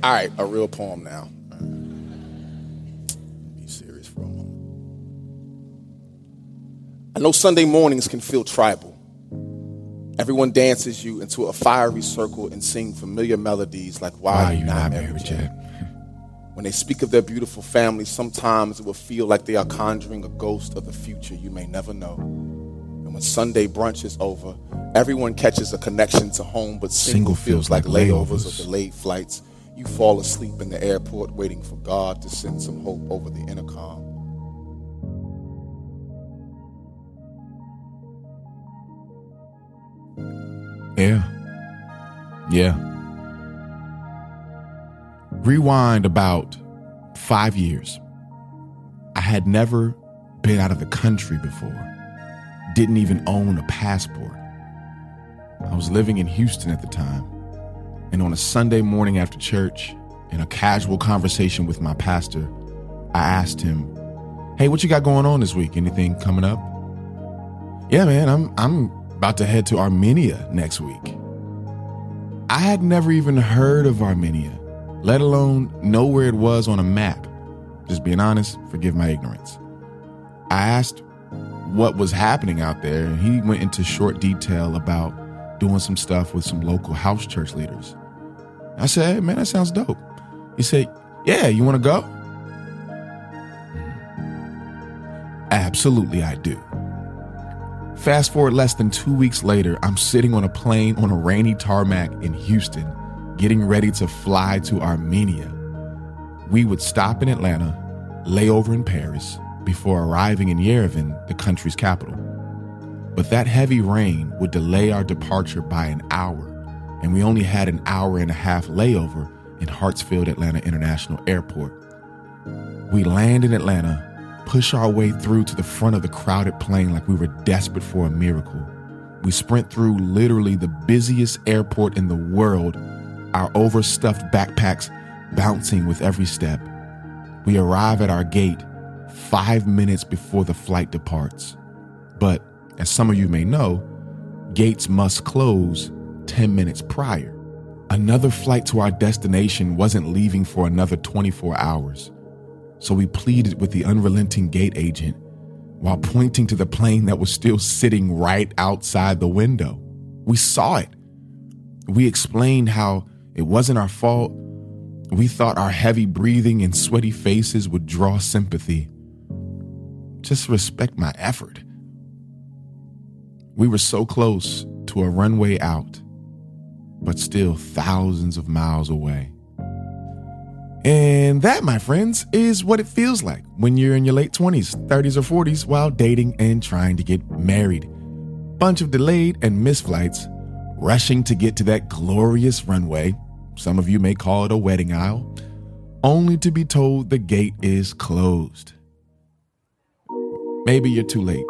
All right, a real poem now. Be serious for a moment. I know Sunday mornings can feel tribal. Everyone dances you into a fiery circle and sing familiar melodies like Why, Are You Not Married Yet? When they speak of their beautiful family, sometimes it will feel like they are conjuring a ghost of the future you may never know. And when Sunday brunch is over, everyone catches a connection to home, but single, single feels like layovers of delayed flights you fall asleep in the airport waiting for God to send some hope over the intercom. Yeah. Yeah. Rewind about five years. I had never been out of the country before, didn't even own a passport. I was living in Houston at the time and on a Sunday morning after church, in a casual conversation with my pastor, I asked him, "Hey, what you got going on this week? Anything coming up?" "Yeah, man, I'm I'm about to head to Armenia next week." I had never even heard of Armenia, let alone know where it was on a map. Just being honest, forgive my ignorance. I asked what was happening out there, and he went into short detail about doing some stuff with some local house church leaders. I said, hey, man, that sounds dope. He said, yeah, you want to go? Absolutely, I do. Fast forward less than two weeks later, I'm sitting on a plane on a rainy tarmac in Houston, getting ready to fly to Armenia. We would stop in Atlanta, lay over in Paris, before arriving in Yerevan, the country's capital. But that heavy rain would delay our departure by an hour, and we only had an hour and a half layover in Hartsfield Atlanta International Airport. We land in Atlanta, push our way through to the front of the crowded plane like we were desperate for a miracle. We sprint through literally the busiest airport in the world, our overstuffed backpacks bouncing with every step. We arrive at our gate five minutes before the flight departs. But as some of you may know, gates must close 10 minutes prior. Another flight to our destination wasn't leaving for another 24 hours. So we pleaded with the unrelenting gate agent while pointing to the plane that was still sitting right outside the window. We saw it. We explained how it wasn't our fault. We thought our heavy breathing and sweaty faces would draw sympathy. Just respect my effort. We were so close to a runway out, but still thousands of miles away. And that, my friends, is what it feels like when you're in your late 20s, 30s, or 40s while dating and trying to get married. Bunch of delayed and missed flights, rushing to get to that glorious runway. Some of you may call it a wedding aisle, only to be told the gate is closed. Maybe you're too late.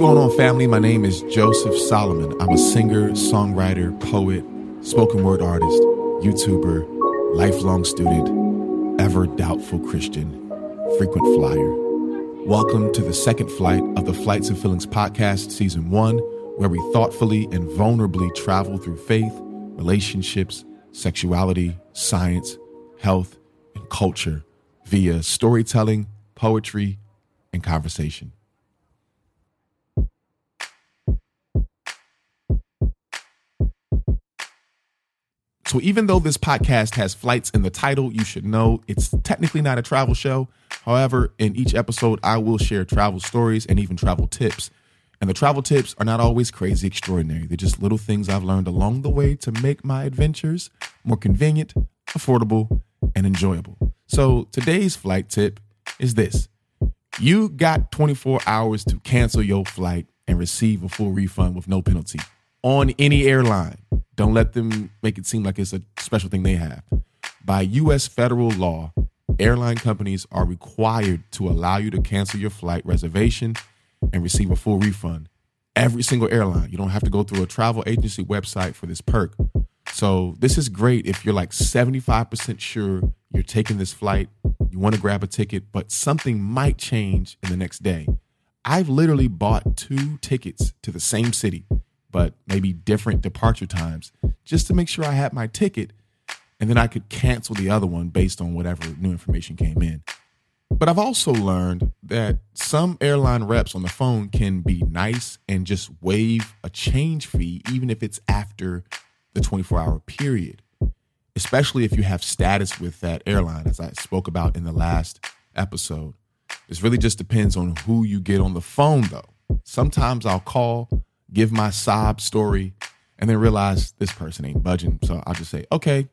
Going on, family? My name is Joseph Solomon. I'm a singer, songwriter, poet, spoken word artist, YouTuber, lifelong student, ever doubtful Christian, frequent flyer. Welcome to the second flight of the Flights and Feelings podcast, season one, where we thoughtfully and vulnerably travel through faith, relationships, sexuality, science, health, and culture via storytelling, poetry, and conversation. So, even though this podcast has flights in the title, you should know it's technically not a travel show. However, in each episode, I will share travel stories and even travel tips. And the travel tips are not always crazy extraordinary. They're just little things I've learned along the way to make my adventures more convenient, affordable, and enjoyable. So, today's flight tip is this you got 24 hours to cancel your flight and receive a full refund with no penalty on any airline. Don't let them make it seem like it's a special thing they have. By US federal law, airline companies are required to allow you to cancel your flight reservation and receive a full refund. Every single airline. You don't have to go through a travel agency website for this perk. So, this is great if you're like 75% sure you're taking this flight, you want to grab a ticket, but something might change in the next day. I've literally bought two tickets to the same city but maybe different departure times just to make sure I had my ticket and then I could cancel the other one based on whatever new information came in. But I've also learned that some airline reps on the phone can be nice and just waive a change fee, even if it's after the 24 hour period, especially if you have status with that airline, as I spoke about in the last episode. This really just depends on who you get on the phone, though. Sometimes I'll call give my sob story, and then realize this person ain't budging. So I'll just say, okay,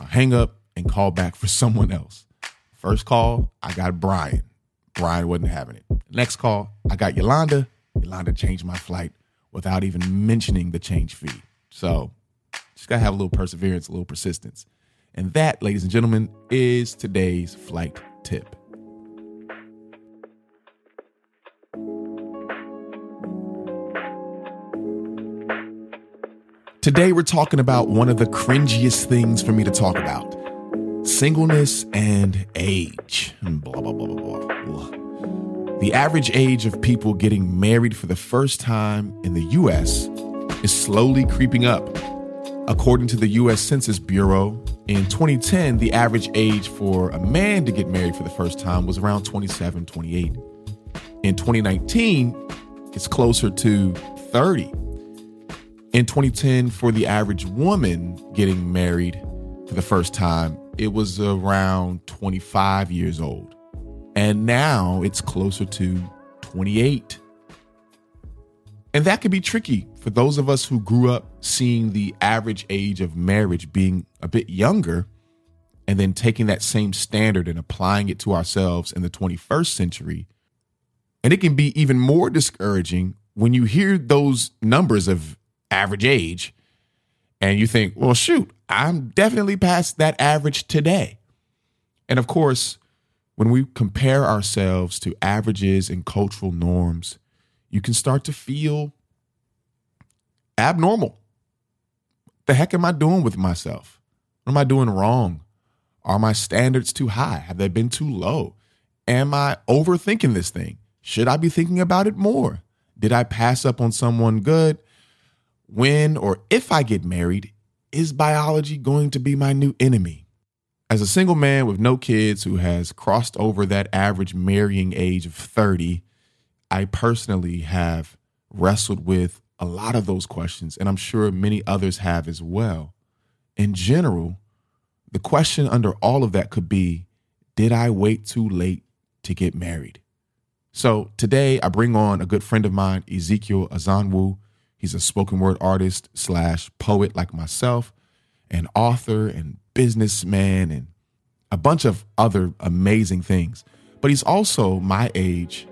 I'll hang up and call back for someone else. First call, I got Brian. Brian wasn't having it. Next call, I got Yolanda. Yolanda changed my flight without even mentioning the change fee. So just gotta have a little perseverance, a little persistence. And that, ladies and gentlemen, is today's flight tip. Today, we're talking about one of the cringiest things for me to talk about singleness and age. Blah, blah, blah, blah, blah. The average age of people getting married for the first time in the US is slowly creeping up. According to the US Census Bureau, in 2010, the average age for a man to get married for the first time was around 27, 28. In 2019, it's closer to 30. In 2010, for the average woman getting married for the first time, it was around 25 years old. And now it's closer to 28. And that could be tricky for those of us who grew up seeing the average age of marriage being a bit younger and then taking that same standard and applying it to ourselves in the 21st century. And it can be even more discouraging when you hear those numbers of average age, and you think, well, shoot, I'm definitely past that average today. And of course, when we compare ourselves to averages and cultural norms, you can start to feel abnormal. The heck am I doing with myself? What am I doing wrong? Are my standards too high? Have they been too low? Am I overthinking this thing? Should I be thinking about it more? Did I pass up on someone good? When or if I get married, is biology going to be my new enemy? As a single man with no kids who has crossed over that average marrying age of 30, I personally have wrestled with a lot of those questions, and I'm sure many others have as well. In general, the question under all of that could be Did I wait too late to get married? So today I bring on a good friend of mine, Ezekiel Azonwu. He's a spoken word artist slash poet like myself, and author and businessman, and a bunch of other amazing things. But he's also my age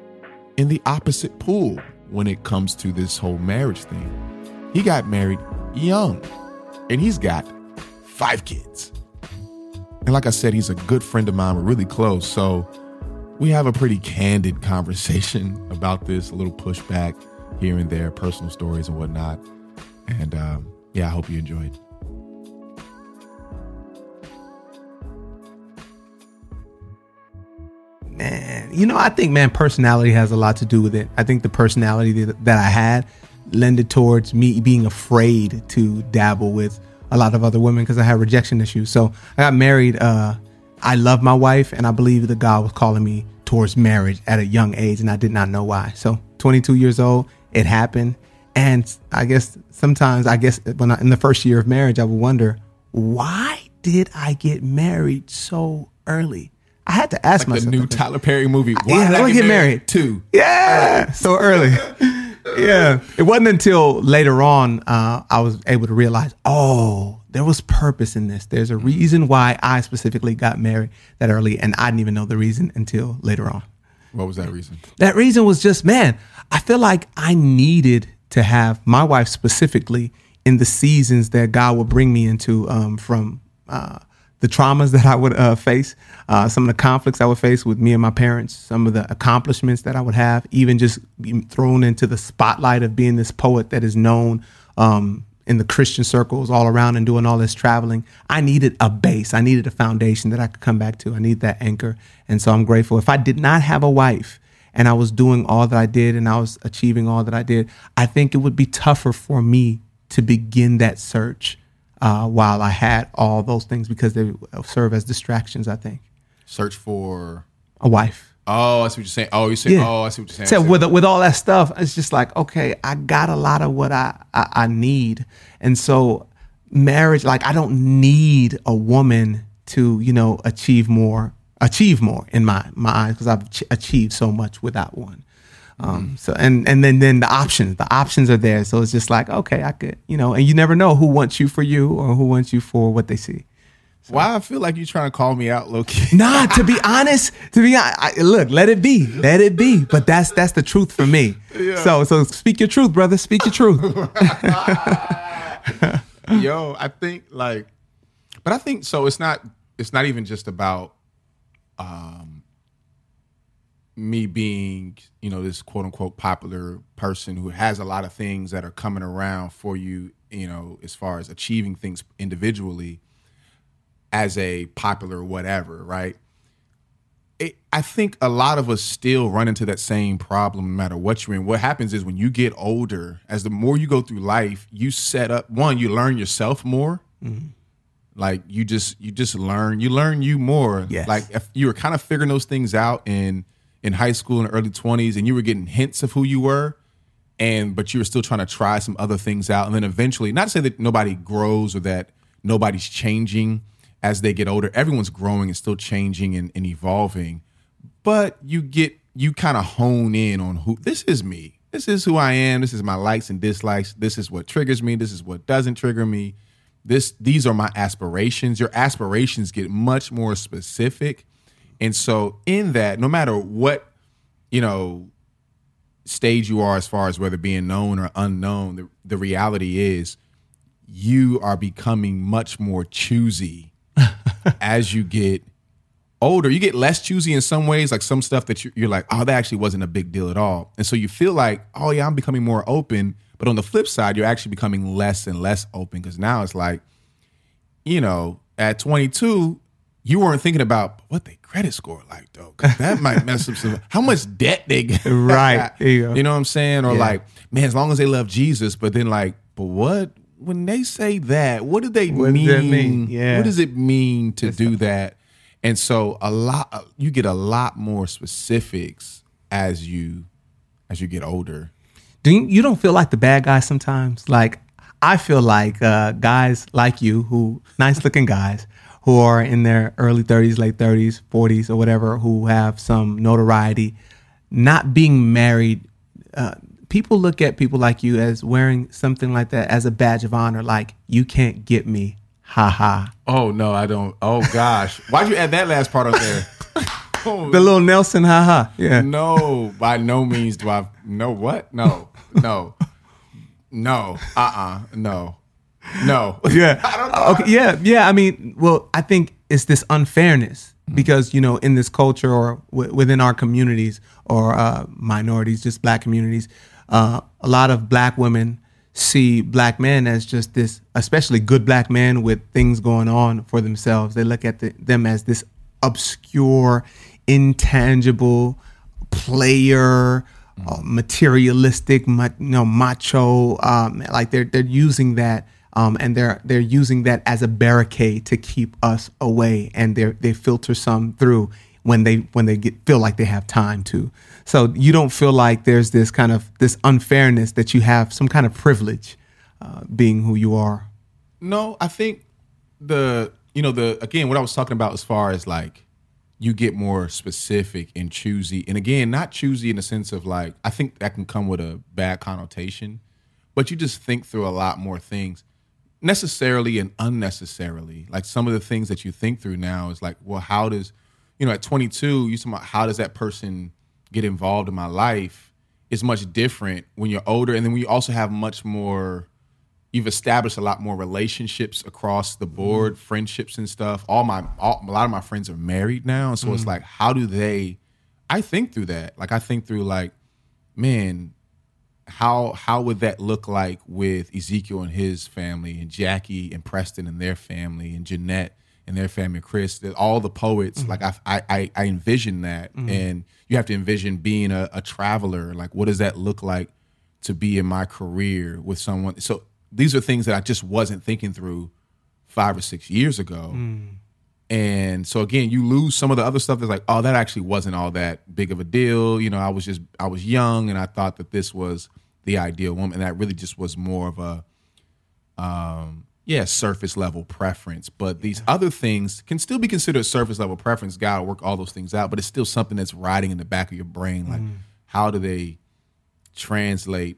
in the opposite pool when it comes to this whole marriage thing. He got married young, and he's got five kids. And like I said, he's a good friend of mine. We're really close. So we have a pretty candid conversation about this, a little pushback here and there, personal stories and whatnot. And um, yeah, I hope you enjoyed. man, you know, I think man, personality has a lot to do with it. I think the personality that, that I had lended towards me being afraid to dabble with a lot of other women because I had rejection issues. So I got married. Uh, I love my wife, and I believe that God was calling me towards marriage at a young age, and I did not know why. So 22 years old, it happened, and I guess sometimes I guess when I, in the first year of marriage, I would wonder why did I get married so early? I had to ask Like myself. the new. Tyler Perry movie. Why Yeah, did I me get married. Two. Yeah, so early. yeah, it wasn't until later on uh, I was able to realize, oh, there was purpose in this. There's a reason why I specifically got married that early, and I didn't even know the reason until later on. What was that reason? That reason was just, man, I feel like I needed to have my wife specifically in the seasons that God would bring me into um, from uh, the traumas that I would uh, face, uh, some of the conflicts I would face with me and my parents, some of the accomplishments that I would have, even just being thrown into the spotlight of being this poet that is known um, in the Christian circles all around and doing all this traveling. I needed a base. I needed a foundation that I could come back to. I need that anchor. And so I'm grateful. If I did not have a wife, and I was doing all that I did and I was achieving all that I did, I think it would be tougher for me to begin that search uh, while I had all those things because they serve as distractions, I think. Search for. A wife. Oh, I see what you're saying. Oh, you say. Yeah. Oh, I see what you're saying. So with with all that stuff, it's just like okay, I got a lot of what I, I I need, and so marriage, like I don't need a woman to you know achieve more, achieve more in my my eyes because I've ch- achieved so much without one. Um, so and and then then the options, the options are there. So it's just like okay, I could you know, and you never know who wants you for you or who wants you for what they see. Why I feel like you're trying to call me out, low key. Nah, to be honest, to be honest, I, look, let it be, let it be. But that's that's the truth for me. So so speak your truth, brother. Speak your truth. Yo, I think like, but I think so. It's not. It's not even just about um me being, you know, this quote unquote popular person who has a lot of things that are coming around for you, you know, as far as achieving things individually as a popular whatever, right? It, I think a lot of us still run into that same problem no matter what you're in. What happens is when you get older, as the more you go through life, you set up one, you learn yourself more. Like you just you just learn you learn you more. Yes. Like if you were kind of figuring those things out in in high school and early twenties, and you were getting hints of who you were, and but you were still trying to try some other things out, and then eventually, not to say that nobody grows or that nobody's changing as they get older. Everyone's growing and still changing and, and evolving, but you get you kind of hone in on who this is me. This is who I am. This is my likes and dislikes. This is what triggers me. This is what doesn't trigger me. This these are my aspirations. Your aspirations get much more specific. And so in that, no matter what, you know, stage you are as far as whether being known or unknown, the, the reality is you are becoming much more choosy as you get older. You get less choosy in some ways, like some stuff that you're, you're like, oh, that actually wasn't a big deal at all. And so you feel like, oh, yeah, I'm becoming more open. But on the flip side, you're actually becoming less and less open because now it's like, you know, at 22, you weren't thinking about what they credit score like though. 'cause that might mess up some how much debt they get? Right. You. You know what I'm saying? Or Yeah. like, man, as long as they love Jesus, but then like, but what when they say that, what do they What does mean? mean? Yeah. What does it mean to do that? And so a lot you get a lot more specifics as you as you get older. Do you, you don't feel like the bad guy sometimes? Like I feel like uh, guys like you, who nice looking guys, who are in their early thirties, late thirties, forties, or whatever, who have some notoriety, not being married. Uh, people look at people like you as wearing something like that as a badge of honor. Like you can't get me, ha ha. Oh no, I don't. Oh gosh, why'd you add that last part up there? Oh, The little Nelson, ha ha. Yeah. no, by no means do I know what. No, no, no. Uh uh No, no. yeah. I don't. Okay. Yeah. Yeah. I mean, well, I think it's this unfairness because you know, in this culture or w- within our communities or uh, minorities, just black communities, uh, a lot of black women see black men as just this, especially good black men with things going on for themselves. They look at the, them as this obscure, intangible player, uh, materialistic, ma- you know, macho. Um, like they're they're using that, um, and they're they're using that as a barricade to keep us away, and they they filter some through when they when they get feel like they have time to. So you don't feel like there's this kind of this unfairness that you have some kind of privilege, uh, being who you are. No, I think the you know the again what I was talking about as far as like you get more specific and choosy, and again not choosy in the sense of like I think that can come with a bad connotation, but you just think through a lot more things necessarily and unnecessarily. Like some of the things that you think through now is like, well, how does you know at 22 you talking about how does that person get involved in my life is much different when you're older, and then we also have much more you've established a lot more relationships across the board, mm. friendships and stuff. All my all, a lot of my friends are married now, so mm. it's like how do they I think through that. Like I think through like man, how how would that look like with Ezekiel and his family and Jackie and Preston and their family and Jeanette and their family, Chris, all the poets. Mm-hmm. Like I, I, I envision that, mm-hmm. and you have to envision being a, a, traveler. Like, what does that look like to be in my career with someone? So these are things that I just wasn't thinking through five or six years ago. Mm. And so again, you lose some of the other stuff that's like, oh, that actually wasn't all that big of a deal. You know, I was just I was young and I thought that this was the ideal woman. And that really just was more of a um yeah, surface level preference. But these other things can still be considered surface level preference. God work all those things out, but it's still something that's riding in the back of your brain. Like, mm. how do they translate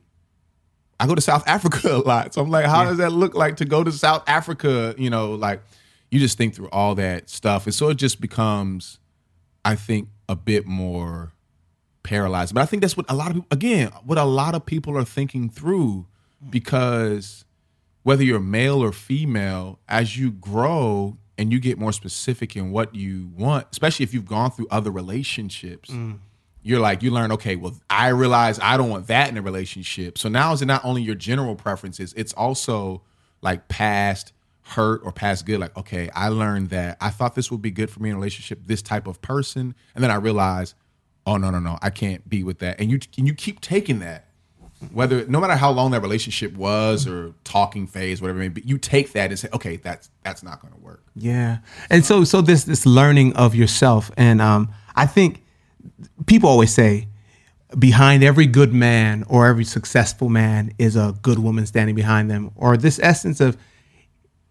I go to South Africa a lot. So I'm like, how yeah. does that look like to go to South Africa? You know, like you just think through all that stuff. And so it just becomes, I think, a bit more paralyzed. But I think that's what a lot of people, again, what a lot of people are thinking through because whether you're male or female, as you grow and you get more specific in what you want, especially if you've gone through other relationships. Mm you're like you learn okay well i realize i don't want that in a relationship. So now is it not only your general preferences it's also like past hurt or past good like okay i learned that i thought this would be good for me in a relationship this type of person and then i realize oh no no no i can't be with that. And you and you keep taking that. Whether no matter how long that relationship was or talking phase whatever it may be you take that and say okay that's that's not going to work. Yeah. And so so this this learning of yourself and um i think people always say behind every good man or every successful man is a good woman standing behind them. Or this essence of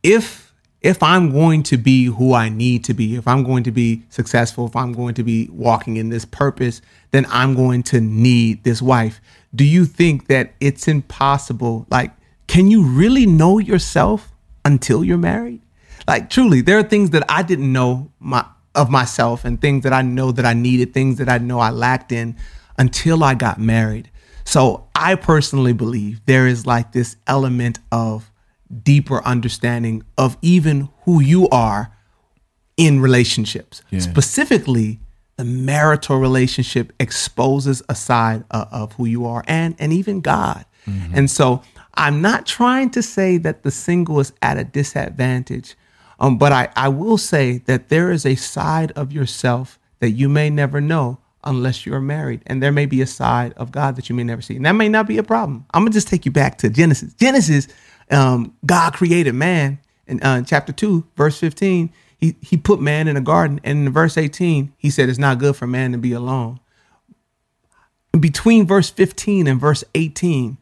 if if i'm going to be who i need to be if i'm going to be successful if i'm going to be walking in this purpose then i'm going to need this wife. Do you think that it's impossible? Like can you really know yourself until you're married? Like truly there are things that i didn't know my of myself and things that I know that I needed, things that I know I lacked in until I got married. So I personally believe there is like this element of deeper understanding of even who you are in relationships. Yeah. Specifically, the marital relationship exposes a side of, of, who you are and and even God. Mm-hmm. And so I'm not trying to say that the single is at a disadvantage, um, but I, I will say that there is a side of yourself that you may never know unless you're married. And there may be a side of God that you may never see. And that may not be a problem. I'm going to just take you back to Genesis. Genesis, um, God created man in uh, chapter 2, verse 15. He, he put man in a garden. And in verse 18, he said, It's not good for man to be alone. Between verse 15 and verse 18,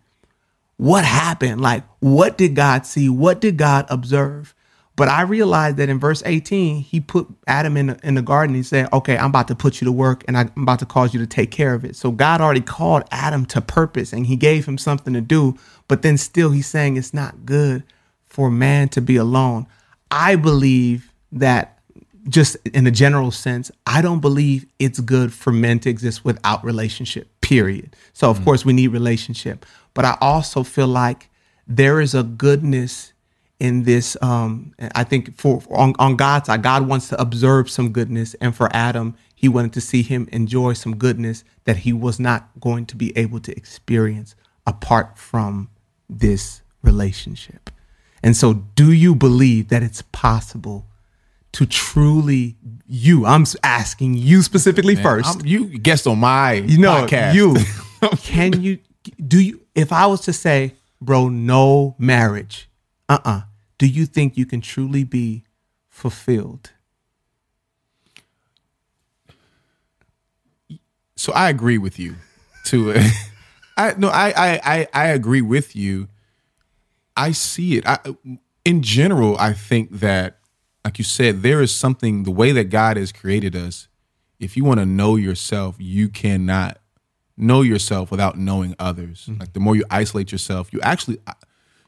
what happened? Like, what did God see? What did God observe? But I realized that in verse 18, he put Adam in the, in the garden. He said, Okay, I'm about to put you to work and I'm about to cause you to take care of it. So God already called Adam to purpose and he gave him something to do. But then still, he's saying it's not good for man to be alone. I believe that just in a general sense, I don't believe it's good for men to exist without relationship, period. So, of mm-hmm. course, we need relationship. But I also feel like there is a goodness in this um i think for on, on god's side god wants to observe some goodness and for adam he wanted to see him enjoy some goodness that he was not going to be able to experience apart from this relationship and so do you believe that it's possible to truly you? I'm asking you specifically Man, first. I'm- you guest on my you know, podcast. you can you do you? If I was to say, bro, no marriage, uh, uh do you think you can truly be fulfilled? so I agree with you. To I no, I, I I I agree with you. I see it. I, in general, I think that, like you said, there is something the way that God has created us. If you want to know yourself, you cannot know yourself without knowing others. Like the more you isolate yourself, you actually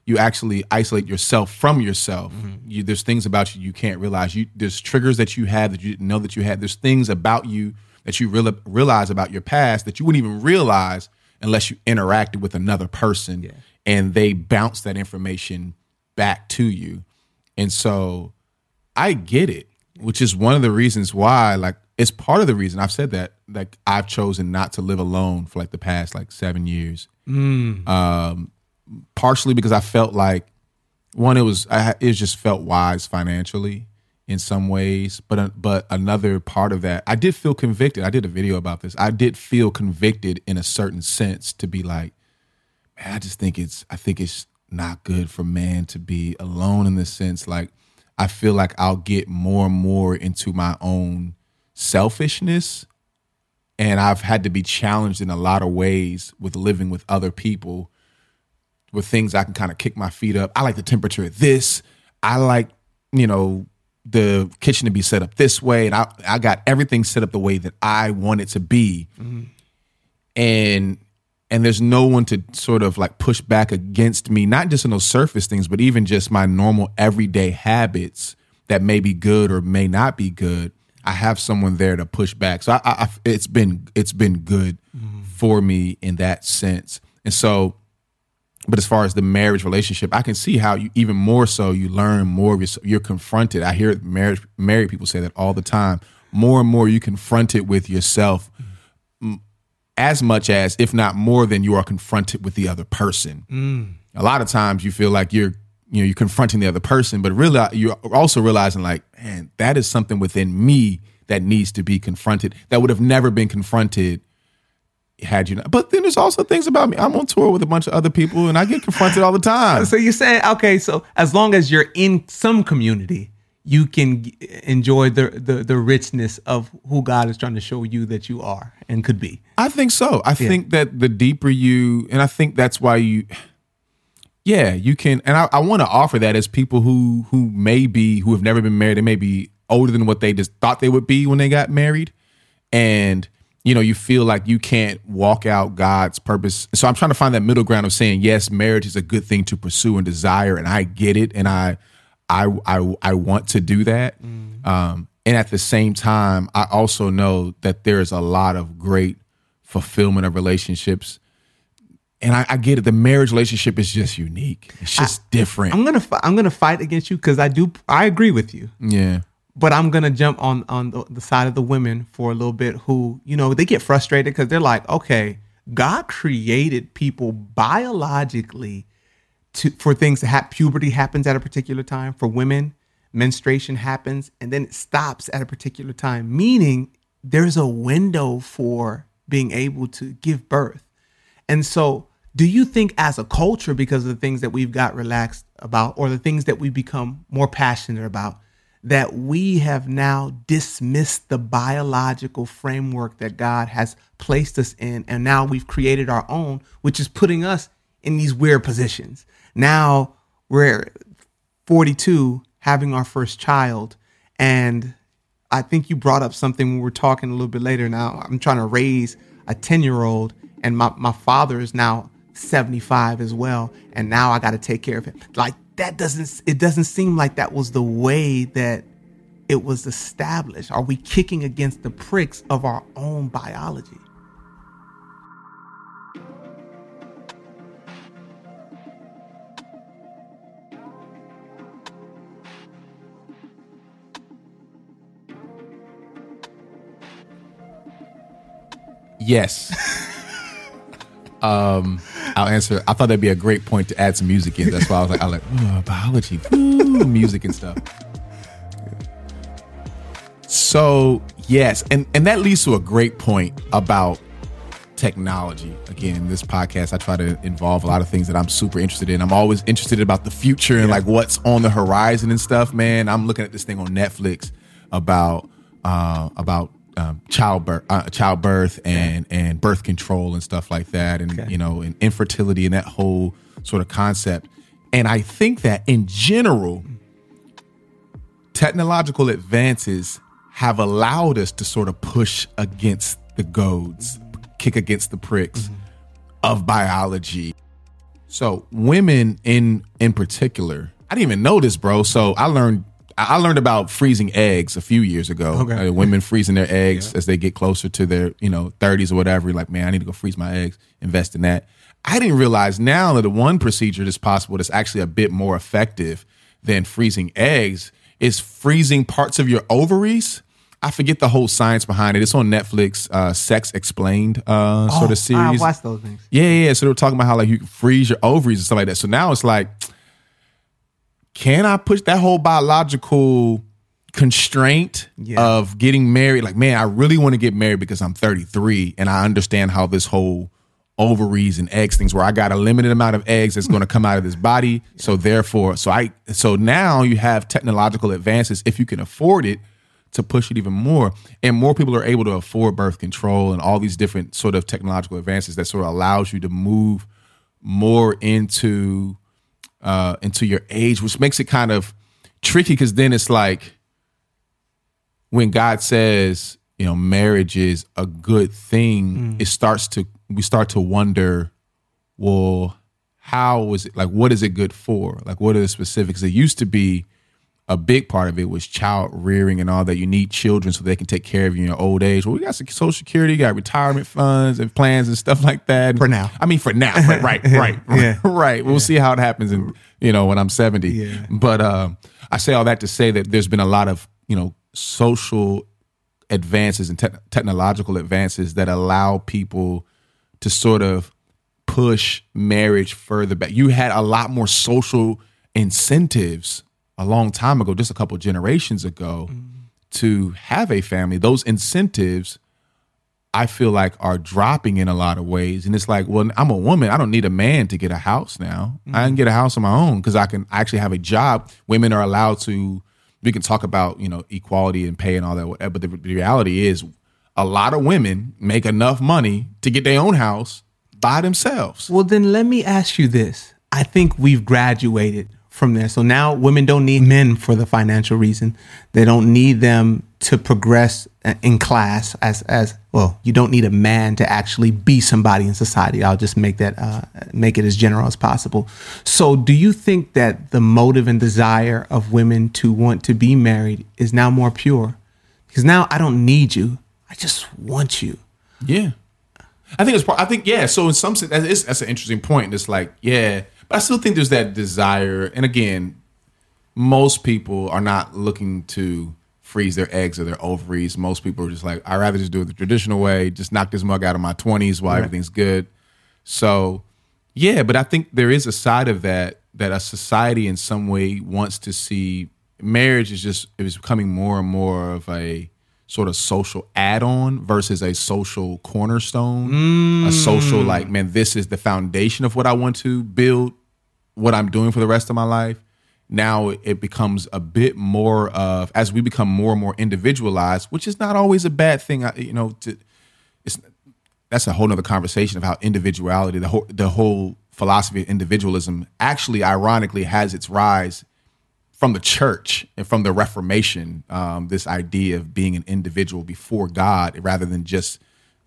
you actually isolate yourself from yourself. You, there's things about you you can't realize. You there's triggers that you have that you didn't know that you had. There's things about you that you real, realize about your past that you wouldn't even realize unless you interacted with another person and they bounce that information back to you. And so I get it, which is one of the reasons why, like, it's part of the reason I've said that, like, I've chosen not to live alone for like the past like seven years. Um, partially because I felt like one, it was I, it just felt wise financially in some ways, but uh, but another part of that, I did feel convicted. I did a video about this. I did feel convicted in a certain sense to be like, man, I just think it's I think it's not good for man to be alone in this sense. Like, I feel like I'll get more and more into my own selfishness and I've had to be challenged in a lot of ways with living with other people with things I can kind of kick my feet up. I like the temperature of this. I like, you know, the kitchen to be set up this way. And I, I got everything set up the way that I want it to be. Mm-hmm. And and there's no one to sort of like push back against me, not just in those surface things, but even just my normal everyday habits that may be good or may not be good. I have someone there to push back. So I, I, I- it's been it's been good mm-hmm. for me in that sense. And so but as far as the marriage relationship, I can see how you even more so you learn more. of yourself. You're confronted. I hear marriage married people say that all the time. More and more you confront it with yourself, as much as, if not more than, you are confronted with the other person. Mm. A lot of times you feel like you're you know you're confronting the other person, but really you're also realizing like, man, that is something within me that needs to be confronted. That would have never been confronted had you not. But then there's also things about me. I'm on tour with a bunch of other people, and I get confronted all the time. So you're saying, okay, so as long as you're in some community, you can enjoy the, the the richness of who God is trying to show you that you are and could be. I think so. I think that the deeper you, and I think that's why you, yeah, you can. And I, I want to offer that as people who who may be who have never been married, they may be older than what they just thought they would be when they got married, and you know you feel like you can't walk out God's purpose. So I'm trying to find that middle ground of saying yes, marriage is a good thing to pursue and desire, and I get it, and I I I I want to do that. Um, and at the same time, I also know that there's a lot of great fulfillment of relationships. And I, I get it. The marriage relationship is just unique. It's just different. I'm gonna I'm gonna fight against you because I do I agree with you, yeah. But I'm gonna jump on on the, the side of the women for a little bit who you know they get frustrated because they're like, okay, God created people biologically to for things to happen. Puberty happens at a particular time for women. Menstruation happens and then it stops at a particular time, meaning there's a window for being able to give birth. And so, do you think as a culture, because of the things that we've got relaxed about, or the things that we become more passionate about, that we have now dismissed the biological framework that God has placed us in, and now we've created our own, which is putting us in these weird positions? Now we're 42, having our first child, and I think you brought up something when we were talking a little bit later. Now I'm trying to raise a 10 year old, and my, my father is now 75 as well. And now I got to take care of him. Like that doesn't, it doesn't seem like that was the way that it was established. Are we kicking against the pricks of our own biology? Yes. um, I'll answer. I thought that'd be a great point to add some music in. That's why I was like, I like oh, biology, ooh, music and stuff. So yes, and and that leads to a great point about technology. Again, in this podcast, I try to involve a lot of things that I'm super interested in. I'm always interested about the future and like what's on the horizon and stuff. Man, I'm looking at this thing on Netflix about uh, about um, childbirth, uh, childbirth and and birth control and stuff like that, and Okay. you know, and infertility and that whole sort of concept. And I think that in general, technological advances have allowed us to sort of push against the goads, kick against the pricks of biology. So women in in particular, I didn't even know this, bro. So I learned I learned about freezing eggs a few years ago. Okay. Uh, women freezing their eggs as they get closer to their, you know, 30s or whatever. Like, man, I need to go freeze my eggs, invest in that. I didn't realize now that the one procedure that's possible that's actually a bit more effective than freezing eggs is freezing parts of your ovaries. I forget the whole science behind it. It's on Netflix, uh, Sex Explained uh, sort Oh, of series. I watched those things. Yeah, yeah. yeah. So they were talking about how like you can freeze your ovaries and stuff like that. So now it's like, can I push that whole biological constraint Yeah. of getting married? Like, man, I really want to get married because I'm 33 and I understand how this whole ovaries and eggs things where I got a limited amount of eggs that's going to come out of this body. So therefore, so I so now you have technological advances if you can afford it to push it even more. And more people are able to afford birth control and all these different sort of technological advances that sort of allows you to move more into uh into your age, which makes it kind of tricky because then it's like when God says, you know, marriage is a good thing, it starts to we start to wonder, well, how is it like what is it good for? Like what are the specifics? It used to be a big part of it was child rearing and all that. You need children so they can take care of you in your old age. Well, we got some social security, got retirement funds and plans and stuff like that. For now. I mean, for now, right, right, right, Yeah. right. We'll see how it happens, in you know, when I'm 70. Yeah. But um, I say all that to say that there's been a lot of you know social advances and te- technological advances that allow people to sort of push marriage further back. You had a lot more social incentives a long time ago, just a couple generations ago, to have a family. Those incentives, I feel like, are dropping in a lot of ways. And it's like, well, I'm a woman. I don't need a man to get a house now. I can mm-hmm. get a house on my own because I can actually have a job. Women are allowed to. We can talk about you know equality and pay and all that, whatever, but the, the reality is, a lot of women make enough money to get their own house by themselves. Well, then let me ask you this. I think we've graduated from there. So now women don't need men for the financial reason. They don't need them to progress in class as as well. You don't need a man to actually be somebody in society. I'll just make that uh, make it as general as possible. So, do you think that the motive and desire of women to want to be married is now more pure? Because now I don't need you. I just want you. Yeah. I think it's. I think yeah. So in some sense, that is, that's an interesting point. It's like yeah, but I still think there's that desire. And again, most people are not looking to freeze their eggs or their ovaries. Most people are just like, I'd rather just do it the traditional way. Just knock this mug out of my twenties while everything's good. So yeah, but I think there is a side of that that a society in some way wants to see marriage is just it is becoming more and more of a sort of social add-on versus a social cornerstone. A mm. social like, man, this is the foundation of what I want to build, what I'm doing for the rest of my life. Now it becomes a bit more of as we become more and more individualized, which is not always a bad thing. You know, to, it's that's a whole nother conversation of how individuality, the whole the whole philosophy of individualism, actually, ironically, has its rise from the church and from the Reformation. Um, this idea of being an individual before God rather than just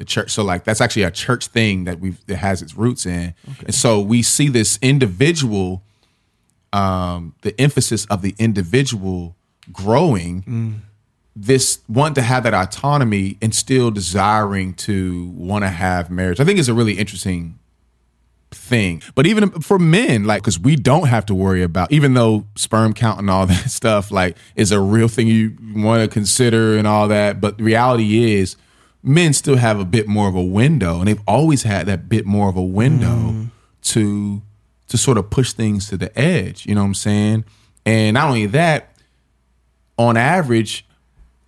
the church. So, like, that's actually a church thing that we've that has its roots in, and so we see this individual, um, the emphasis of the individual growing this want to have that autonomy and still desiring to want to have marriage. I think is a really interesting thing. But even for men, like, because we don't have to worry about, even though sperm count and all that stuff, like, is a real thing you want to consider and all that. But the reality is, men still have a bit more of a window, and they've always had that bit more of a window to to sort of push things to the edge. You know what I'm saying? And not only that, on average,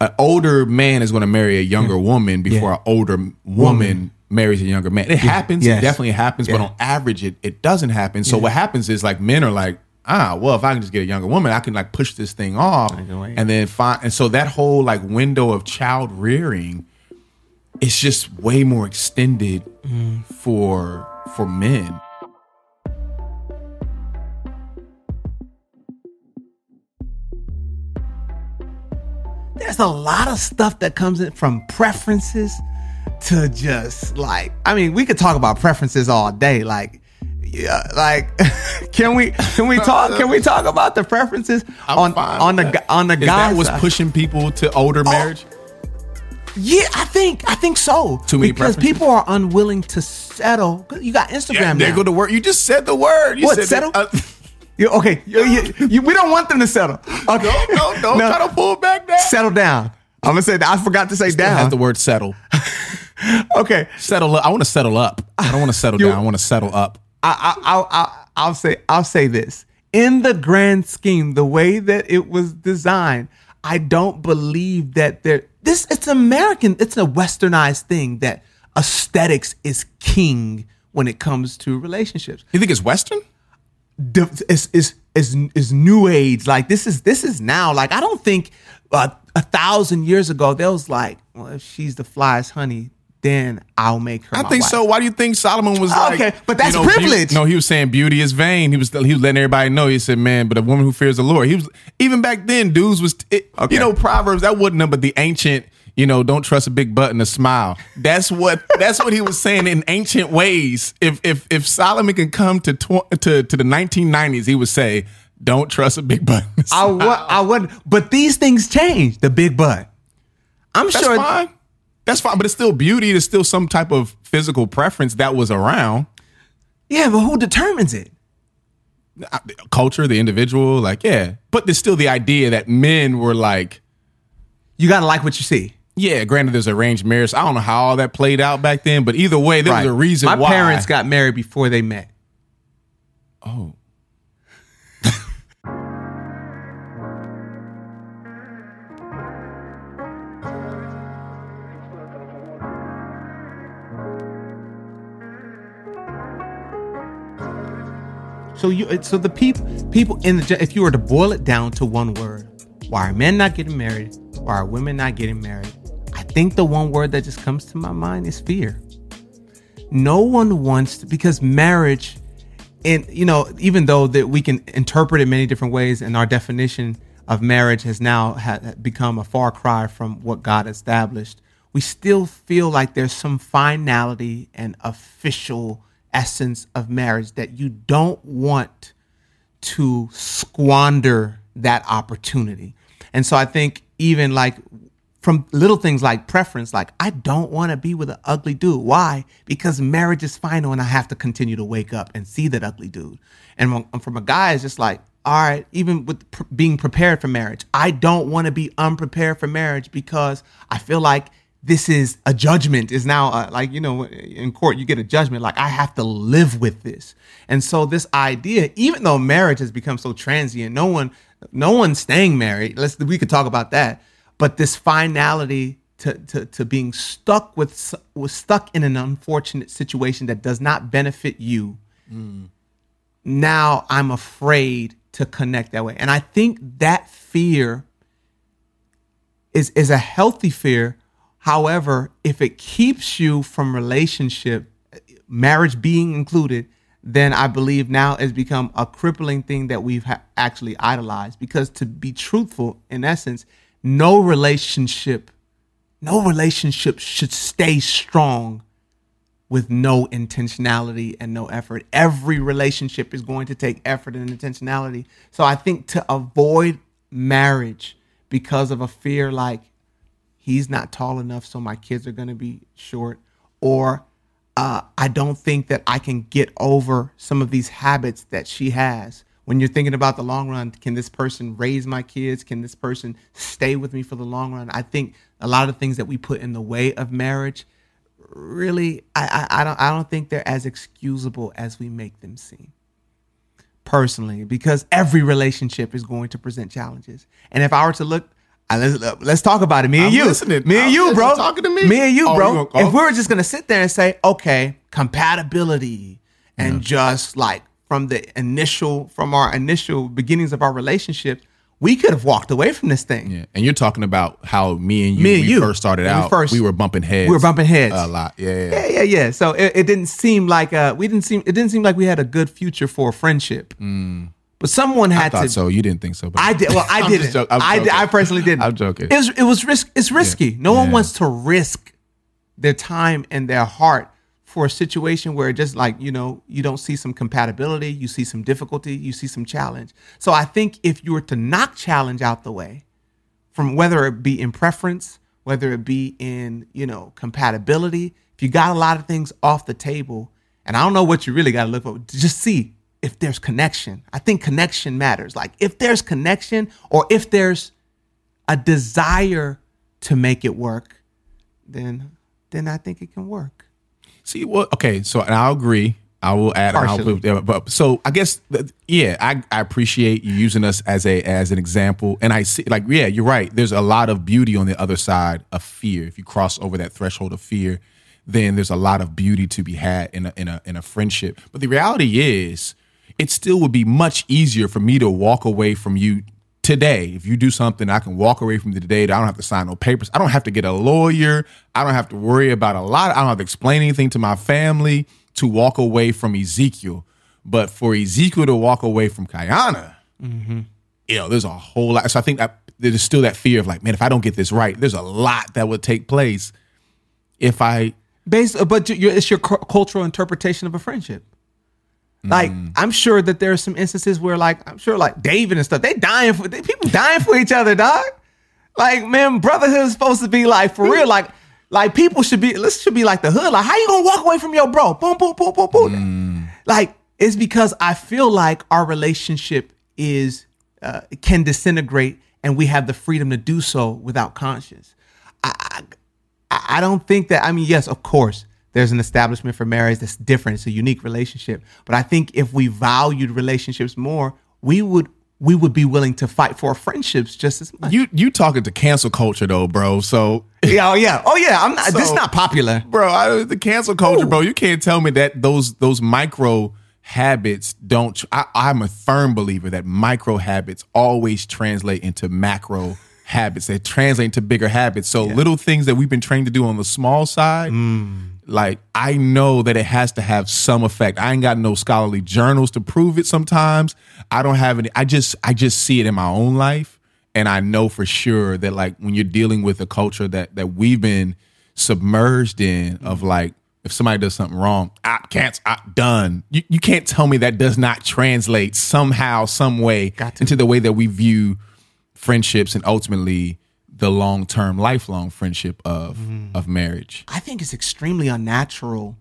an older man is going to marry a younger woman before Yeah. an older woman, marries a younger man. It happens. Yes. It definitely happens. But on average, it, it doesn't happen. So what happens is like men are like, ah, well, if I can just get a younger woman, I can like push this thing off and then find. And so that whole like window of child rearing, it's just way more extended Mm. for for men. there's a lot of stuff that comes in from preferences to just like I mean, we could talk about preferences all day. Like, yeah, like can we can we talk can we talk about the preferences I'm on on the that. on the guy that side? pushing people to older marriage? Yeah, I think I think so. Too many because preferences? people are unwilling to settle. You got Instagram Yeah, now. go to work. You just said the word. You What, said settle? that- uh, You- okay, you, you- we don't want them to settle. Okay, no, no, don't No. try to pull back settle down. I'm gonna say. I forgot to say Still has the word settle. okay, Settle up. I want to settle up. I don't want to settle down. I want to settle up. I, I, I, I, I'll say, I'll say this. In the grand scheme, the way that it was designed, I don't believe that there. This it's American. It's a westernized thing that aesthetics is king when it comes to relationships. You think it's Western? It's is is is new age. Like this is this is now. Like I don't think uh, a thousand years ago there was like, well, if she's the flyest honey, then I'll make her. I think wife. so. Why do you think Solomon was like? Okay, but that's you know, privilege. beau- no, he was saying beauty is vain. He was he was letting everybody know. He said, "Man, but a woman who fears the Lord." He was even back then. Dudes was it, Okay. you know Proverbs that wasn't nothing but the ancient. You know, don't trust a big butt and a smile. That's what that's what he was saying in ancient ways. If if if Solomon can come to tw- to to the 1990s, he would say, "Don't trust a big butt." a I smile." wa- I wouldn't. But these things change. The big butt. I'm That's sure. fine. That's fine, but it's still beauty. There's still some type of physical preference that was around. Yeah, but who determines it? Culture, the individual, like yeah. But there's still the idea that men were like, You gotta like what you see. yeah. Granted, there's arranged marriage. I don't know how all that played out back then, but either way, there was a reason My why. parents got married before they met. oh. So you, so the people, people in the, if you were to boil it down to one word, why are men not getting married? Why are women not getting married? I think the one word that just comes to my mind is fear. No one wants to, because marriage, and you know, even though that we can interpret it many different ways, and our definition of marriage has now ha- become a far cry from what God established, we still feel like there's some finality and official essence of marriage that you don't want to squander that opportunity. And so I think even like from little things like preference, like I don't want to be with an ugly dude. Why? Because marriage is final and I have to continue to wake up and see that ugly dude. And from- a guy, it's just like, all right, even with pr- being prepared for marriage, I don't want to be unprepared for marriage because I feel like this is a judgment is now uh, like you know in court you get a judgment like i have to live with this. And so this idea even though marriage has become so transient no one no one's staying married. Let's we could talk about that. But this finality to, to, to being stuck with was stuck in an unfortunate situation that does not benefit you now i'm afraid to connect that way. And i think that fear is is a healthy fear. However, if it keeps you from relationship, marriage being included, then I believe now it's become a crippling thing that we've ha- actually idolized. Because to be truthful, in essence, no relationship, no relationship should stay strong with no intentionality and no effort. Every relationship is going to take effort and intentionality. So I think to avoid marriage because of a fear like he's not tall enough, so my kids are going to be short, or uh, I don't think that I can get over some of these habits that she has. When you're thinking about the long run, can this person raise my kids? Can this person stay with me for the long run? I think a lot of things that we put in the way of marriage really I, I, I don't I don't think they're as excusable as we make them seem. Personally, because every relationship is going to present challenges. And if I were to look Uh, let's, let's talk about it. Me and I'm you. listening. Me and I'm you, bro. Talking to me. Me and you, Oh, bro. gonna- oh. if we were just gonna sit there and say, okay, compatibility, and just like from the initial, from our initial beginnings of our relationship, we could have walked away from this thing. Yeah, and you're talking about how me and you, Me and we you. first started When we out. first- we were bumping heads. We were bumping heads a lot. Yeah, yeah. Yeah, yeah, yeah. So it, it didn't seem like uh we didn't seem it didn't seem like we had a good future for a friendship. But someone Mm. I had thought to. so. You didn't think so, but I did. Well, I didn't. I'm did- I personally didn't. I'm joking. It was it was risk. It's risky. No one wants to risk their time and their heart for a situation where just like you know you don't see some compatibility, you see some difficulty, you see some challenge. So I think if you were to knock challenge out the way, from whether it be in preference, whether it be in you know compatibility, if you got a lot of things off the table, and I don't know what you really got to look for, just see if there's connection. I think connection matters. Like if there's connection, or if there's a desire to make it work, then then I think it can work. See, well, okay, so and I'll agree. I will add. I'll but so I guess, yeah, I, I appreciate you using us as a as an example, and I see, like, yeah, you're right. There's a lot of beauty on the other side of fear. If you cross over that threshold of fear, then there's a lot of beauty to be had in a in a in a friendship. But the reality is, it still would be much easier for me to walk away from you today. If you do something, I can walk away from you today. I don't have to sign no papers. I don't have to get a lawyer. I don't have to worry about a lot. I don't have to explain anything to my family to walk away from Ezekiel. But for Ezekiel to walk away from Kayana, mm-hmm. you know, there's a whole lot. So I think that there's still that fear of like, man, if I don't get this right, there's a lot that would take place if I Based, but it's your cultural interpretation of a friendship. Like I'm sure that there are some instances where, like I'm sure, like David and stuff, they dying for they, people dying for each other, dog. Like man, brotherhood is supposed to be like for real, like like people should be. This should be like the hood. Like how you gonna walk away from your bro? Boom, boom, boom, boom, boom. Like it's because I feel like our relationship is uh, can disintegrate, and we have the freedom to do so without conscience. I, I don't think that. I mean, yes, of course, there's an establishment for marriage that's different. It's a unique relationship. But I think if we valued relationships more, we would we would be willing to fight for friendships just as much. you you talking to cancel culture though, bro. So yeah, oh yeah, oh yeah. I'm not. this is not popular. bro. I, the cancel culture, bro. You can't tell me that those those micro habits don't. I, I'm a firm believer that micro habits always translate into macro habits. They translate into bigger habits. So little things that we've been trained to do on the small side. Mm. Like I know that it has to have some effect. I ain't got no scholarly journals to prove it. Sometimes I don't have any. I just I just see it in my own life, and I know for sure that like when you're dealing with a culture that that we've been submerged in mm-hmm. of like if somebody does something wrong, I can't, I done. You, you can't tell me that does not translate somehow, some way into the way that we view friendships and ultimately the long term, lifelong friendship of mm-hmm. of marriage. I think it's extremely unnatural,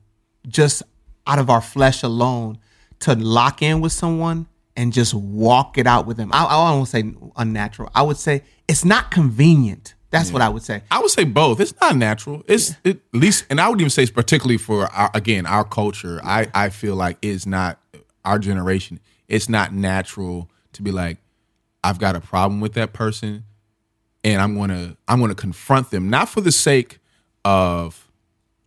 just out of our flesh alone, to lock in with someone and just walk it out with them. I, I don't want to say unnatural. I would say it's not convenient. That's what I would say. I would say both. It's not natural. It's it, at least, and I would even say, it's particularly for our, again our culture. I I feel like it's not our generation. It's not natural to be like, I've got a problem with that person, and I'm gonna I'm gonna confront them, not for the sake of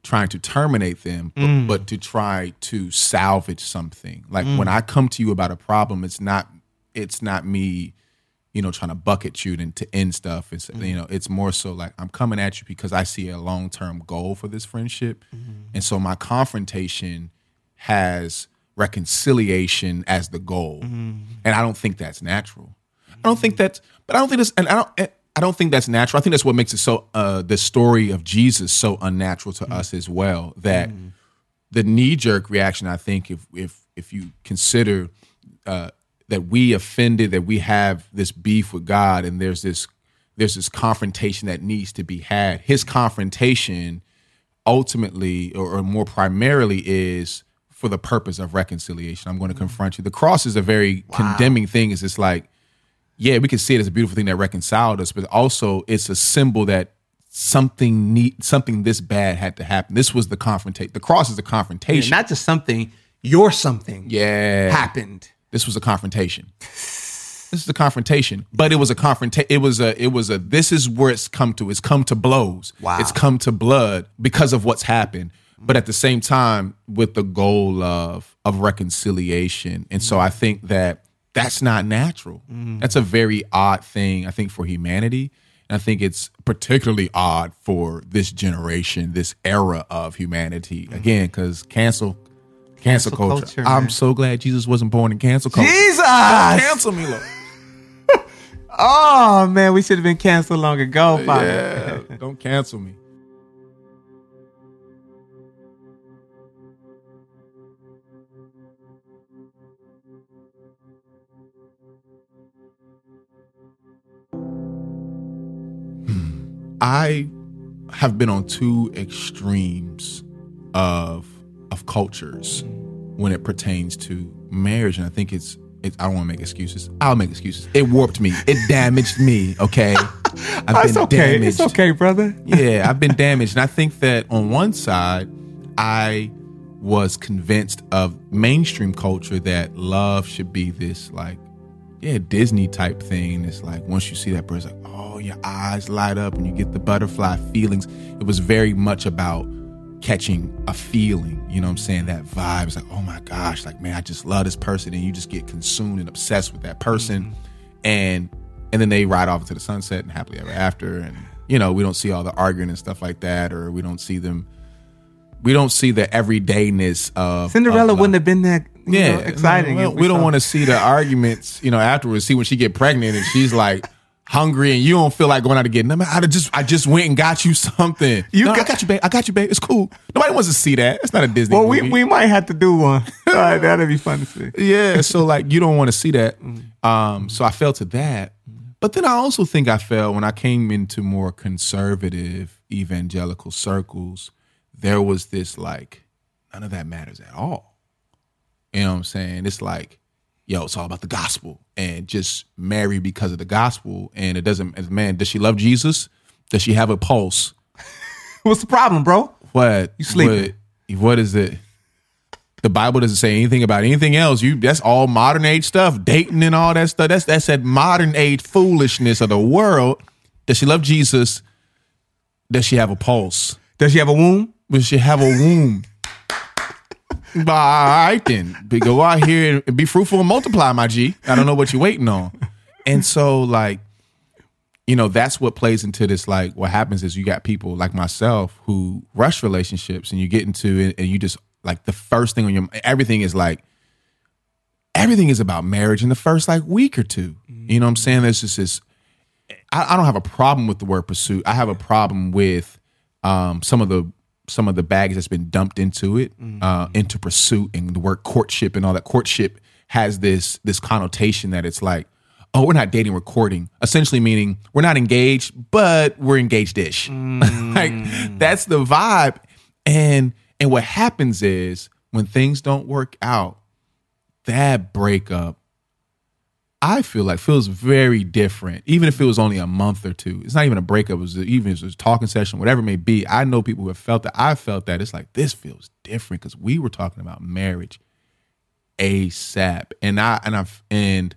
trying to terminate them, but, mm. but to try to salvage something. Like when mm. I come to you about a problem, it's not it's not me you know, trying to bucket you and to end stuff. It's mm. you know, it's more so like I'm coming at you because I see a long term goal for this friendship, mm-hmm. and so my confrontation has reconciliation as the goal, mm-hmm. and I don't think that's natural. I don't think that's, but I don't think that's, and I don't. I don't think that's natural. I think that's what makes it so uh, the story of Jesus so unnatural to us as well. That the knee jerk reaction, I think, if if if you consider uh, that we offended, that we have this beef with God, and there's this there's this confrontation that needs to be had. His confrontation, ultimately, or, or more primarily, is for the purpose of reconciliation. I'm going to confront you. The cross is a very condemning thing. Is it's like, yeah, we can see it as a beautiful thing that reconciled us, but also it's a symbol that something need something this bad had to happen. This was the confrontation. The cross is the confrontation. Not just something, your something yeah, happened. this was a confrontation. This is a confrontation, but it was a confrontation. It was a. It was a. This is where it's come to. It's come to blows. Wow. It's come to blood because of what's happened. But at the same time, with the goal of of reconciliation, and so I think that that's not natural. Mm-hmm. That's a very odd thing. I think for humanity, and I think it's particularly odd for this generation, this era of humanity. Mm-hmm. Again, because cancel. Cancel, Cancel culture. culture, I'm so glad Jesus wasn't born in cancel culture. Jesus! Don't cancel me, Lord. Oh man, we should have been canceled long ago. Father. Yeah, don't cancel me. I have been on two extremes of of cultures when it pertains to marriage, and I think it's. it's I don't want to make excuses. I'll make excuses. It warped me. It damaged me. Okay, I've been okay. It's okay, brother. yeah, I've been damaged. And I think that on one side, I was convinced of mainstream culture that love should be this like, yeah, Disney type thing. It's like once you see that person, like, oh, your eyes light up and you get the butterfly feelings. It was very much about catching a feeling, you know what I'm saying? That vibe is like, oh my gosh, like man, I just love this person, and you just get consumed and obsessed with that person. Mm-hmm. And and then they ride off into the sunset and happily ever after. And you know, we don't see all the arguing and stuff like that, or we don't see them we don't see the everydayness of Cinderella of wouldn't have been that you yeah know, exciting. Well, if we, don't want to see the arguments, you know, afterwards. See when she get pregnant and she's like hungry and you don't feel like going out to get them. I just I just went and got you something. You No, I got- got you, babe. I got you, babe. It's cool. Nobody wants to see that. It's not a Disney Well, movie. we, we might have to do one. Right, that'd be fun to see. yeah so like you don't want to see that Mm. um so i fell to that but then i also think i fell when i came into more conservative evangelical circles there was this like none of that matters at all you know what i'm saying it's like yo it's all about the gospel and just marry because of the gospel and it doesn't man does she love jesus does she have a pulse What's the problem, bro? what You sleeping. What, what is it? The Bible doesn't say anything about anything else. You that's all modern age stuff, dating and all that stuff. That's that's that modern age foolishness of the world. Does she love Jesus? Does she have a pulse? Does she have a womb? Does she have a womb? But all right then, go out here and be fruitful and multiply, my G. I don't know what you're waiting on. And so, like, you know, that's what plays into this. Like, what happens is you got people like myself who rush relationships, and you get into it, and you just like the first thing on your everything is like everything is about marriage in the first like week or two. You know what I'm saying? There's just this. I, I don't have a problem with the word pursuit. I have a problem with um, some of the some of the baggage that's been dumped into it, uh, into pursuit and the word courtship and all that. Courtship has this this connotation that it's like, oh, we're not dating, we're courting. Essentially meaning we're not engaged, but we're engaged-ish. like that's the vibe. And and what happens is when things don't work out, that breakup I feel like feels very different, even if it was only a month or two. It's not even a breakup. It was even it was a talking session, whatever it may be. I know people who have felt that. I felt that. It's like this feels different because we were talking about marriage ASAP, and I and I've and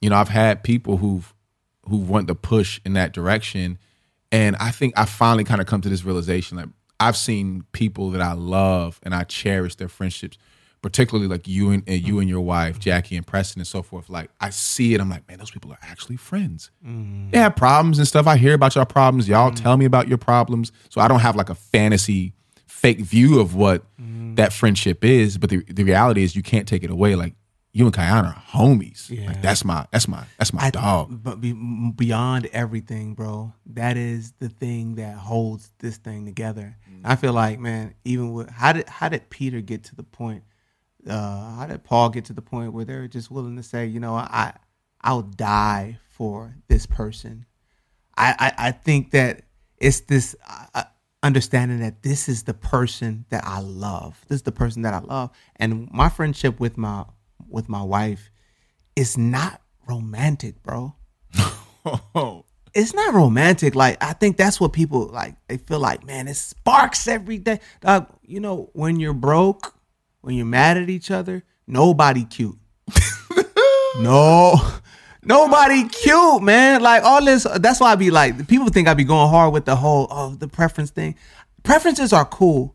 you know I've had people who've who want to push in that direction, and I think I finally kind of come to this realization that I've seen people that I love and I cherish their friendships particularly like you and, and you mm. and your wife, Jackie and Preston and so forth. Like I see it, I'm like, man, those people are actually friends. Mm. They have problems and stuff. I hear about your problems. Y'all mm. tell me about your problems. So I don't have like a fantasy fake view of what that friendship is. But the, the reality is you can't take it away. Like you and Kayana are homies. Like that's my that's my that's my I- dog. But be, beyond everything, bro, that is the thing that holds this thing together. I feel like, man, even with how did how did Peter get to the point? Uh, how did Paul get to the point where they're just willing to say, you know, I I'll die for this person. I I, I think that it's this uh, understanding that this is the person that I love. This is the person that I love, and my friendship with my with my wife is not romantic, bro. It's not romantic. Like I think that's what people like. They feel like, man, it sparks every day. Dog, you know, when you're broke, when you're mad at each other, nobody cute. no, Nobody cute, man. Like all this. That's why I be like, people think I be going hard with the whole oh the preference thing. Preferences are cool,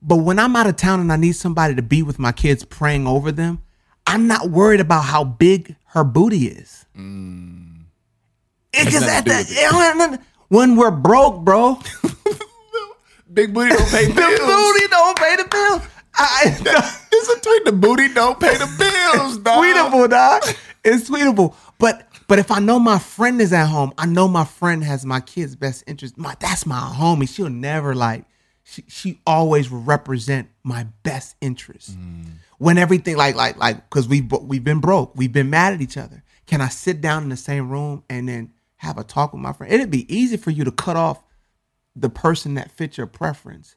but when I'm out of town and I need somebody to be with my kids, praying over them, I'm not worried about how big her booty is. Because nothing at the, with it. it don't have nothing- when we're broke, bro, Big booty don't pay the booty don't pay the bill. I, It's a tweet. The booty don't pay the bills, dog. tweetable, dog. It's tweetable. But but if I know my friend is at home, I know my friend has my kid's best interest. My that's my homie. She'll never like. She she always represent my best interest. Mm. When everything like like like because we we've been broke, we've been mad at each other. Can I sit down in the same room and then have a talk with my friend? It'd be easy for you to cut off the person that fits your preference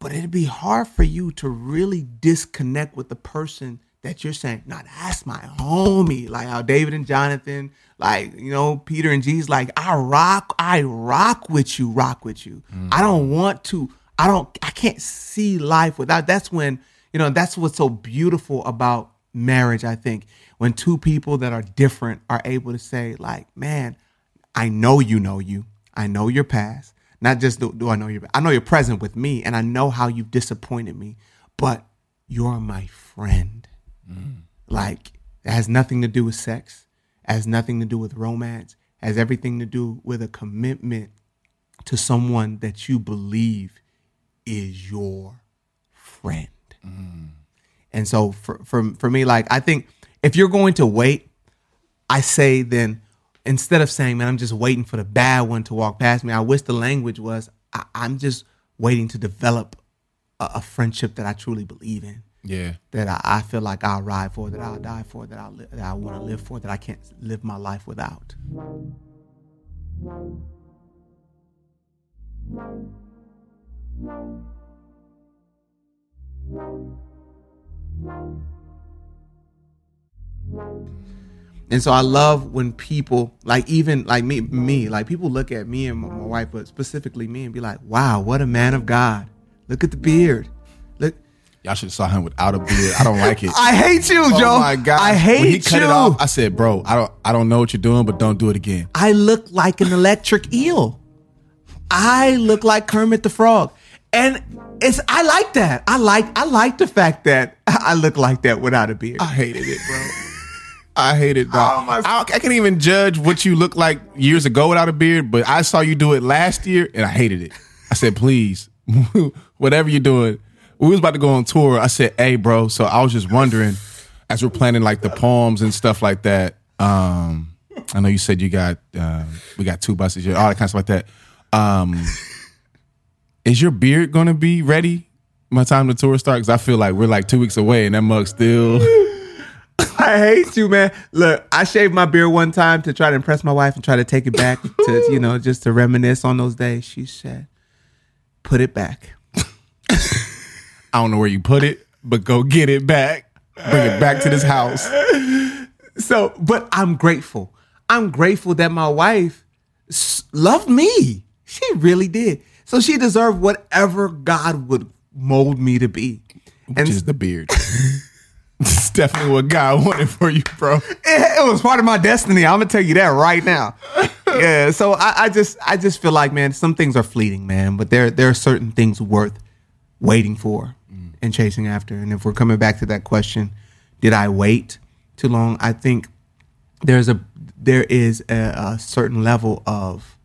but it'd be hard for you to really disconnect with the person that you're saying, nah, that's my homie. Like how David and Jonathan, like, you know, Peter and G's like, I rock, I rock with you, rock with you. I mm. don't want to, I don't, I can't see life without that's when, you know, that's what's so beautiful about marriage, I think. When two people that are different are able to say, like, man, I know you know you. I know your past. Not just do, do I know your I know you're present with me and I know how you've disappointed me, but you're my friend. Mm. Like it has nothing to do with sex, it has nothing to do with romance, it has everything to do with a commitment to someone that you believe is your friend. Mm. And so for, for for me, like I think if you're going to wait, I say then instead of saying, man, I'm just waiting for the bad one to walk past me, I wish the language was, I, I'm just waiting to develop a, a friendship that I truly believe in, Yeah. that I, I feel like I'll ride for, that I'll die for, that, I'll, li- that I want to live for, that I can't live my life without. And so I love when people like even like me me like people look at me and my, my wife but specifically me and be like, "Wow, what a man of God. Look at the beard. Look Y'all should have saw him without a beard. I don't like it. I hate you, oh Joe. my god! I hate when he you. cut it off, I said, "Bro, I don't, I don't know what you're doing, but don't do it again." I look like an electric eel. I look like Kermit the Frog. And it's I like that. I like I like the fact that I look like that without a beard. I hated it, bro. I hate it, dog. I, I can't even judge what you look like years ago without a beard, but I saw you do it last year and I hated it. I said, please, whatever you're doing. We was about to go on tour. I said, hey, bro. So I was just wondering, as we're planning like the poems and stuff like that. Um, I know you said you got uh, we got two buses, all that kind of stuff like that. Um, is your beard gonna be ready My time the tour starts? Because I feel like we're like two weeks away and that mug still. I hate you, man. Look, I shaved my beard one time to try to impress my wife and try to take it back to, you know, just to reminisce on those days. She said, put it back. I don't know where you put it, but go get it back. Bring it back to this house. So, but I'm grateful. I'm grateful that my wife loved me. She really did. So she deserved whatever God would mold me to be. Which is the beard. It's definitely what God wanted for you, bro. it, it was part of my destiny. I'm gonna tell you that right now. yeah. So I, I just I just feel like man, some things are fleeting, man, but there there are certain things worth waiting for mm. and chasing after. And if we're coming back to that question, did I wait too long? I think there's a there is a, a certain level of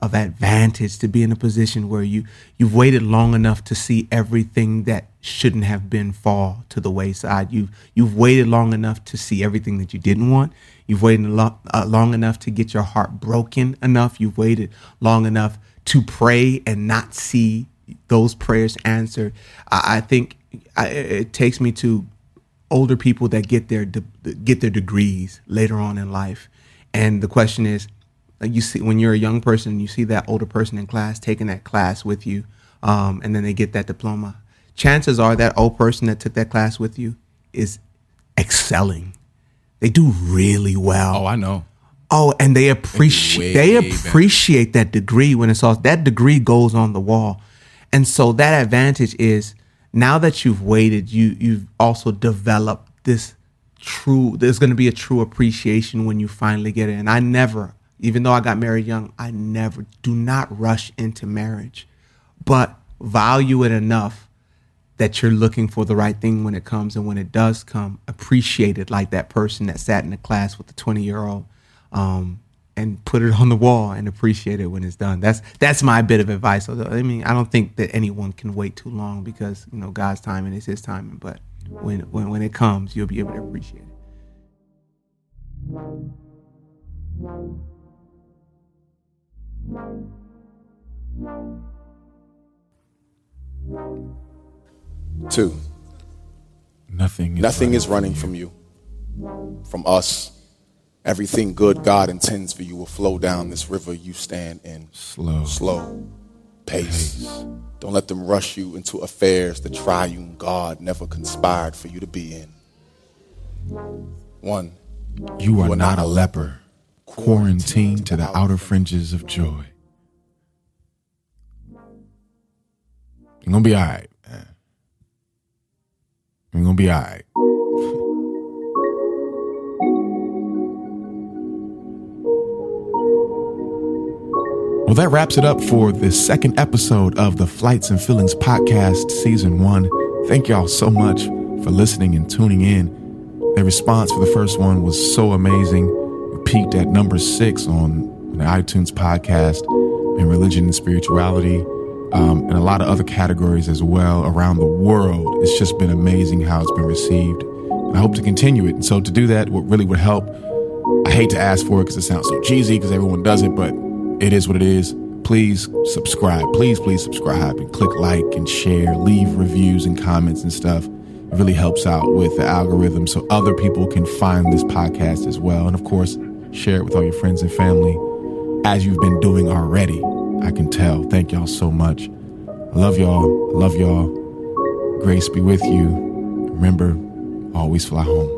of advantage to be in a position where you you've waited long enough to see everything that shouldn't have been fall to the wayside. You you've waited long enough to see everything that you didn't want. You've waited lo- uh, long enough to get your heart broken enough. You've waited long enough to pray and not see those prayers answered. I, I think I, it takes me to older people that get their de- get their degrees later on in life, and the question is, like you see when you're a young person, you see that older person in class taking that class with you, um, and then they get that diploma. Chances are that old person that took that class with you is excelling. They do really well. Oh, I know. Oh, and they appreciate they better. appreciate that degree when it's all that degree goes on the wall. And so that advantage is now that you've waited, you you've also developed this true there's going to be a true appreciation when you finally get it and i never even though i got married young i never do not rush into marriage. But value it enough that you're looking for the right thing when it comes. And when it does come appreciate it like that person that sat in the class with the 20 year old um, and put it on the wall and appreciate it when it's done. That's that's my bit of advice. I mean i don't think that anyone can wait too long because you know god's timing is his timing. But when when, when it comes you'll be able to appreciate it Two, Nothing. Is nothing running is running you. from you, from us. Everything good God intends for you will flow down this river you stand in. Slow. Slow. Pace. Don't let them rush you into affairs the triune God never conspired for you to be in. One, You are not a leper, quarantined to the outer fringes of joy. You're gonna be all right, man. You're gonna be all right. Well, that wraps it up for the second episode of the Flights and Feelings podcast, season one. Thank y'all so much for listening and tuning in. The response for the first one was so amazing. Peaked at number six on the iTunes podcast and religion and spirituality, um, and a lot of other categories as well around the world. It's just been amazing how it's been received. And I hope to continue it. And so to do that, what really would help, I hate to ask for it because it sounds so cheesy because everyone does it, but it is what it is. Please subscribe. Please, please subscribe and click like and share, leave reviews and comments and stuff. It really helps out with the algorithm so other people can find this podcast as well. And of course, share it with all your friends and family as you've been doing already. I can tell. Thank y'all so much. I love y'all. I love y'all. Grace be with you. Remember, always fly home.